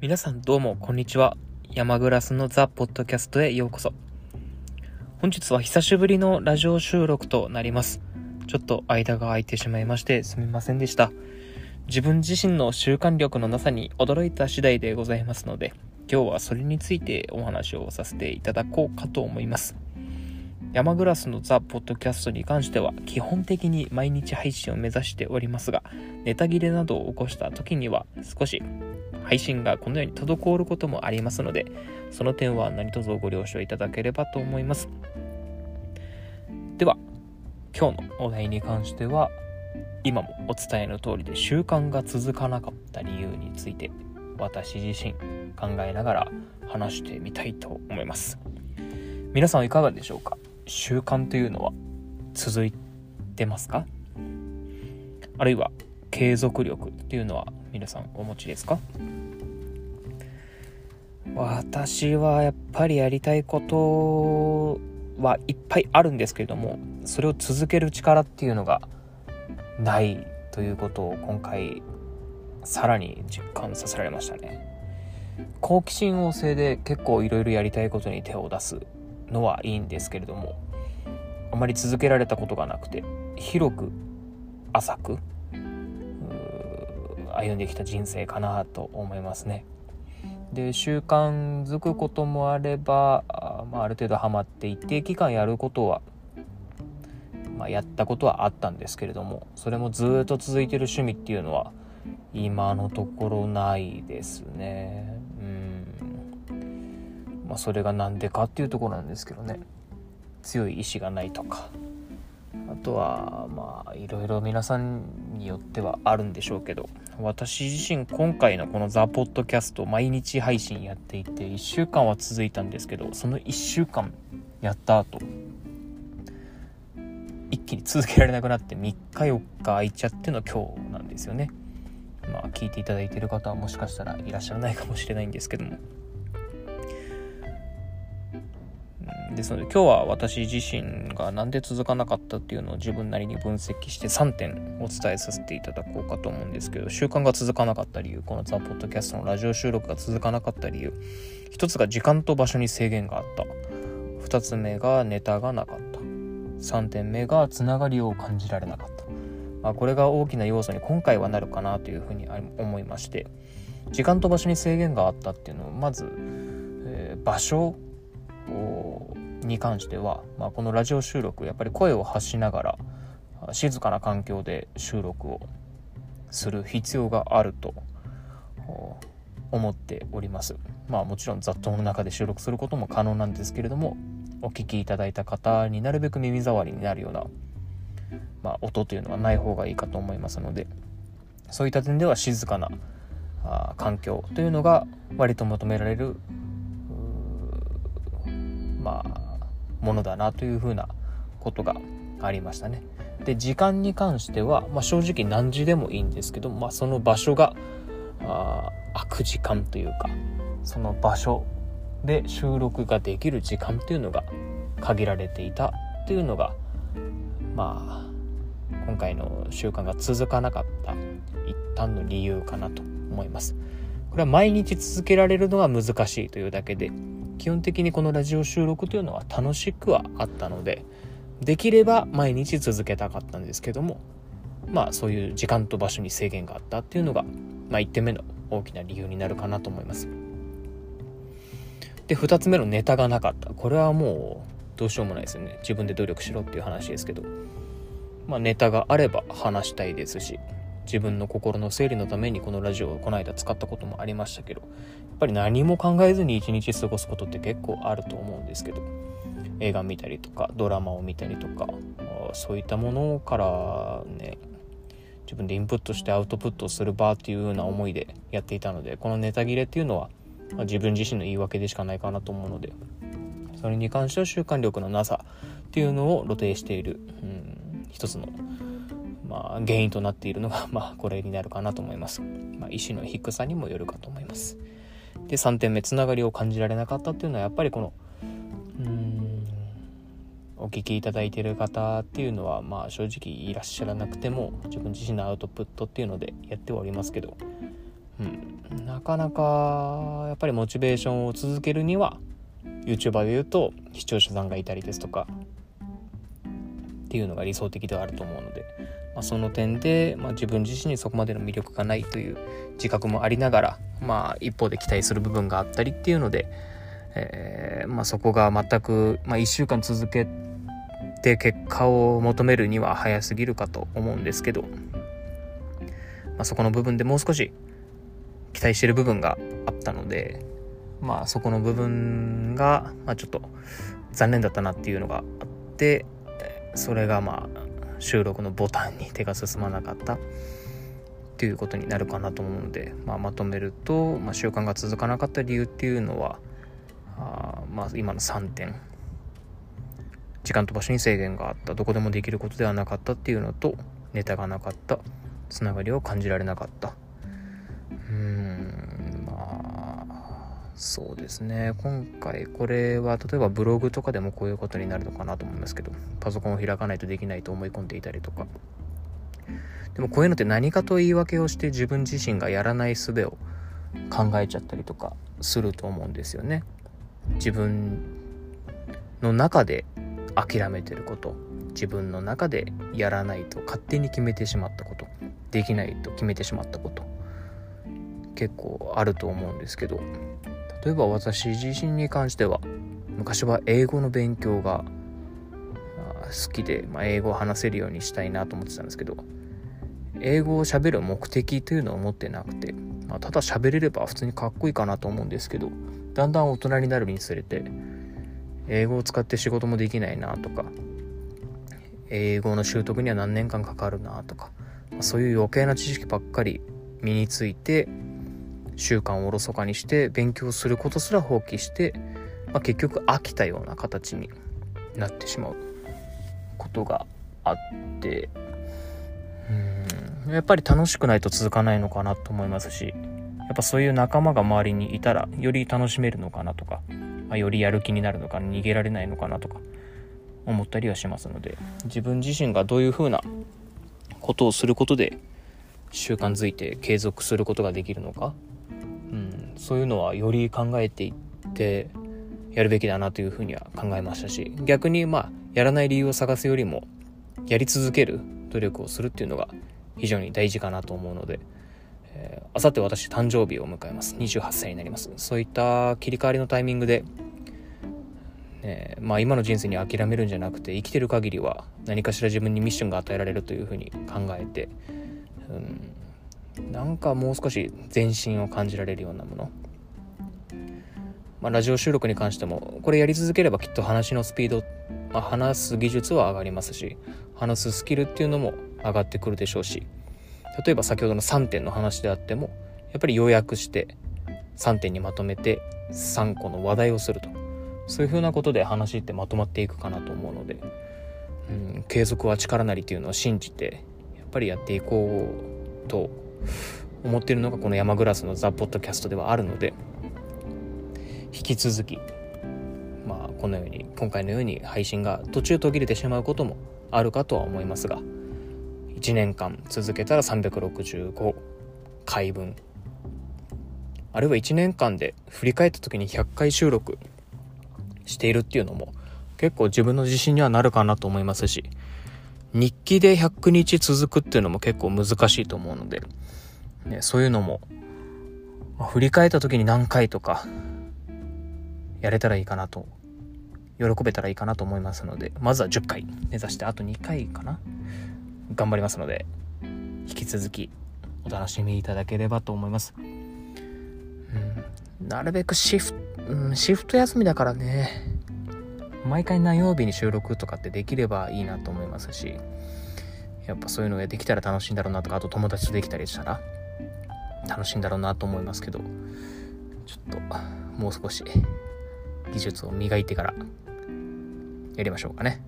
皆さんどうもこんにちは。山グラスのザ・ポッドキャストへようこそ。本日は久しぶりのラジオ収録となります。ちょっと間が空いてしまいましてすみませんでした。自分自身の習慣力のなさに驚いた次第でございますので今日はそれについてお話をさせていただこうかと思います。山グラスのザ・ポッドキャストに関しては基本的に毎日配信を目指しておりますがネタ切れなどを起こした時には少し配信がこのように滞ることもありますのでその点は何卒ご了承いただければと思います。では今日のお題に関しては今もお伝えの通りで習慣が続かなかった理由について私自身考えながら話してみたいと思います。皆さんいかがでしょうか？習慣というのは続いてますか？あるいは継続力っていうのは皆さんお持ちですか？私はやっぱりやりたいことはいっぱいあるんですけれどもそれを続ける力っていうのがないということを今回さらに実感させられましたね。好奇心旺盛で結構いろいろやりたいことに手を出すのはいいんですけれどもあまり続けられたことがなくて広く浅く歩んできた人生かなと思いますね。で習慣づくこともあればあ,、まあ、ある程度ハマって一定期間やることは、まあ、やったことはあったんですけれどもそれもずっと続いてる趣味っていうのは今のところないですね。まあ、それが何でかっていうところなんですけどね。強い意志がないとか。あとはまあいろいろ皆さんによってはあるんでしょうけど。私自身今回のこのザ・ポッドキャスト毎日配信やっていて1週間は続いたんですけどその1週間やった後一気に続けられなくなって3日4日空いちゃっての今日なんですよね。まあ聞いていただいてる方はもしかしたらいらっしゃらないかもしれないんですけども。ですので今日は私自身が何で続かなかったっていうのを自分なりに分析して3点お伝えさせていただこうかと思うんですけど習慣が続かなかった理由このザ・ポッドキャストのラジオ収録が続かなかった理由1つが時間と場所に制限があった。2つ目がネタがなかった。3点目がつながりを感じられなかった、まあ、これが大きな要素に今回はなるかなというふうに思いまして時間と場所に制限があったっていうのをまず、えー、場所をに関しては、まあ、このラジオ収録やっぱり声を発しながら静かな環境で収録をする必要があると思っております。まあもちろん雑踏の中で収録することも可能なんですけれどもお聞きいただいた方になるべく耳障りになるような、まあ、音というのはない方がいいかと思いますのでそういった点では静かなあ環境というのが割と求められるまあものだなというふうなことがありましたね。で時間に関しては、まあ、正直何時でもいいんですけど、まあ、その場所があ空く時間というかその場所で収録ができる時間というのが限られていたというのがまあ今回の習慣が続かなかった一旦の理由かなと思います。これは毎日続けられるのは難しいというだけで基本的にこのラジオ収録というのは楽しくはあったのでできれば毎日続けたかったんですけどもまあそういう時間と場所に制限があったっていうのが、まあ、1点目の大きな理由になるかなと思います。で2つ目のネタがなかった。これはもうどうしようもないですよね。自分で努力しろっていう話ですけど。まあネタがあれば話したいですし。自分の心の整理のためにこのラジオをこの間使ったこともありましたけどやっぱり何も考えずに一日過ごすことって結構あると思うんですけど映画見たりとかドラマを見たりとかそういったものからね自分でインプットしてアウトプットする場っていうような思いでやっていたのでこのネタ切れっていうのは自分自身の言い訳でしかないかなと思うのでそれに関しては習慣力のなさっていうのを露呈している、うん、一つのまあ、原因となっているのが、まあ、これになるかなと思います。まあ、意志の低さにもよるかと思います。で、3点目、つながりを感じられなかったっていうのは、やっぱりこの、うん、お聞きいただいている方っていうのは、まあ、正直いらっしゃらなくても、自分自身のアウトプットっていうのでやっておりますけど、うん、なかなかやっぱりモチベーションを続けるには YouTuber で言うと視聴者さんがいたりですとかっていうのが理想的ではあると思うので、まあ、その点で、まあ、自分自身にそこまでの魅力がないという自覚もありながら、まあ、一方で期待する部分があったりっていうので、えー、まあ、そこが全く、まあ、1週間続けて結果を求めるには早すぎるかと思うんですけど、まあ、そこの部分でもう少し期待してる部分があったのでまあそこの部分が、まあ、ちょっと残念だったなっていうのがあってそれがまあ収録のボタンに手が進まなかったっていうことになるかなと思うので、まあ、まとめると、まあ、習慣が続かなかった理由っていうのはあまあ今の3点。時間と場所に制限があった。どこでもできることではなかったっていうのとネタがなかった。つながりを感じられなかった。そうですね。今回これは例えばブログとかでもこういうことになるのかなと思いますけどパソコンを開かないとできないと思い込んでいたりとか。でもこういうのって何かと言い訳をして自分自身がやらない術を考えちゃったりとかすると思うんですよね。自分の中で諦めてること自分の中でやらないと勝手に決めてしまったことできないと決めてしまったこと結構あると思うんですけど。例えば私自身に関しては昔は英語の勉強が好きで、まあ、英語を話せるようにしたいなと思ってたんですけど英語を喋る目的というのを持ってなくて、まあ、ただ喋れれば普通にかっこいいかなと思うんですけどだんだん大人になるにつれて英語を使って仕事もできないなとか英語の習得には何年間かかるなとか、まあ、そういう余計な知識ばっかり身について習慣をおろそかにして勉強することすら放棄して、まあ、結局飽きたような形になってしまうことがあってうんやっぱり楽しくないと続かないのかなと思いますしやっぱそういう仲間が周りにいたらより楽しめるのかなとか、まあ、よりやる気になるのか逃げられないのかなとか思ったりはしますので自分自身がどういうふうなことをすることで習慣づいて継続することができるのか、そういうのはより考えていってやるべきだなというふうには考えましたし逆にまあやらない理由を探すよりもやり続ける努力をするっていうのが非常に大事かなと思うのであさって私誕生日を迎えます。28歳になります。そういった切り替わりのタイミングで、ね、まあ今の人生に諦めるんじゃなくて生きてる限りは何かしら自分にミッションが与えられるというふうに考えて、うん、なんかもう少し前進を感じられるようなもの。まあ、ラジオ収録に関してもこれやり続ければきっと話のスピード、まあ、話す技術は上がりますし話すスキルっていうのも上がってくるでしょうし例えば先ほどの3点の話であってもやっぱり要約して3点にまとめて3個の話題をすると。そういうふうなことで話ってまとまっていくかなと思うので、うん、継続は力なりっていうのを信じてやっぱりやっていこうと思っているのがこの山グラスのザ・ポッドキャストではあるので引き続きまあこのように今回のように配信が途中途切れてしまうこともあるかとは思いますが1年間続けたら365回分。あるいは1年間で振り返った時に100回収録しているっていうのも結構自分の自信にはなるかなと思いますし日記で100日続くっていうのも結構難しいと思うので、ね、そういうのも、まあ、振り返った時に何回とかやれたらいいかなと喜べたらいいかなと思いますのでまずは10回目指してあと2回かな頑張りますので引き続きお楽しみいただければと思います、うん、なるべくシフ,、うん、シフト休みだからね毎回何曜日に収録とかってできればいいなと思いますしやっぱそういうのができたら楽しいんだろうなとかあと友達とできたりしたら楽しいんだろうなと思いますけどちょっともう少し技術を磨いてからやりましょうかね。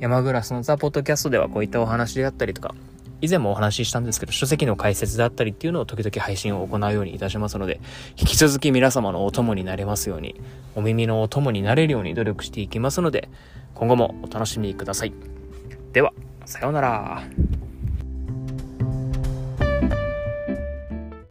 山グラスのザ・ポッドキャストではこういったお話であったりとか、以前もお話ししたんですけど、書籍の解説であったりっていうのを時々配信を行うようにいたしますので、引き続き皆様のお供になれますように、お耳のお供になれるように努力していきますので、今後もお楽しみください。では、さようなら。